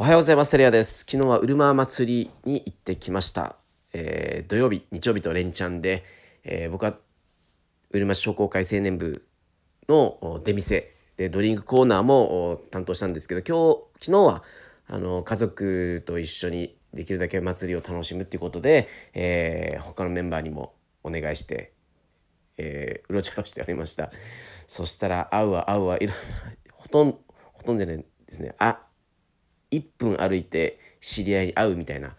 おはようございます。テレアです。昨日はうるま祭りに行ってきました。えー、土曜日、日曜日と連チャンで、えー、僕はうるま市商工会青年部の出店でドリンクコーナーも担当したんですけど、今日、昨日はあの家族と一緒にできるだけ祭りを楽しむっていうことで、えー、他のメンバーにもお願いして、えー、うろちょろしておりました。そしたら、会うわ、会うわ、いろほとんど、ほとんどじゃないですね。あ1分歩いて知り合いに会うみたいな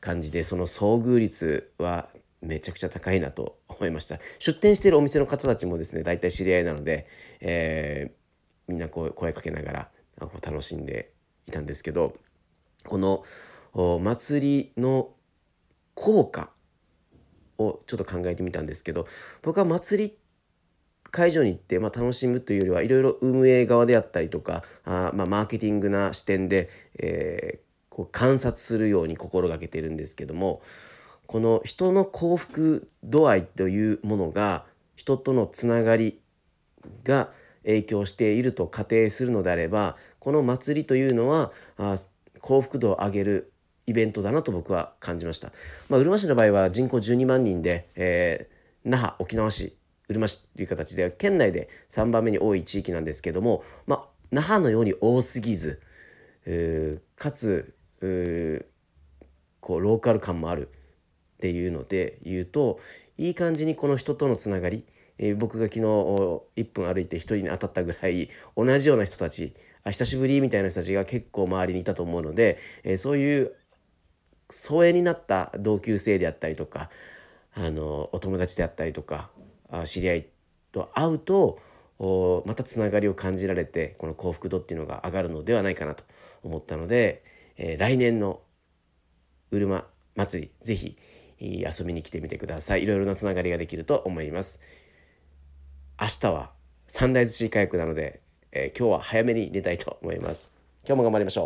感じでその遭遇率はめちゃくちゃ高いなと思いました。出店しているお店の方たちもですね大体知り合いなので、えー、みんなこう声かけながらこう楽しんでいたんですけどこの祭りの効果をちょっと考えてみたんですけど僕は祭りって会場に行って、まあ、楽しむというよりはいろいろ運営側であったりとかあ、まあ、マーケティングな視点で、えー、こう観察するように心がけてるんですけどもこの人の幸福度合いというものが人とのつながりが影響していると仮定するのであればこの祭りというのはあ幸福度を上げるイベントだなと僕は感じました。まあ、うるま市の場合は人口12万人で、えー、那覇沖縄市うるま市という形で県内で3番目に多い地域なんですけども、まあ、那覇のように多すぎずかつこうローカル感もあるっていうので言うといい感じにこの人とのつながり、えー、僕が昨日1分歩いて1人に当たったぐらい同じような人たちあ久しぶりみたいな人たちが結構周りにいたと思うので、えー、そういう疎遠になった同級生であったりとかあのお友達であったりとか知り合いと会うとまたつながりを感じられてこの幸福度っていうのが上がるのではないかなと思ったので、えー、来年のうるま祭りぜひ遊びに来てみてください。いろいろなつながりができると思います。明日はサンライズシーカヤックなので、えー、今日は早めに寝たいと思います。今日も頑張りましょう。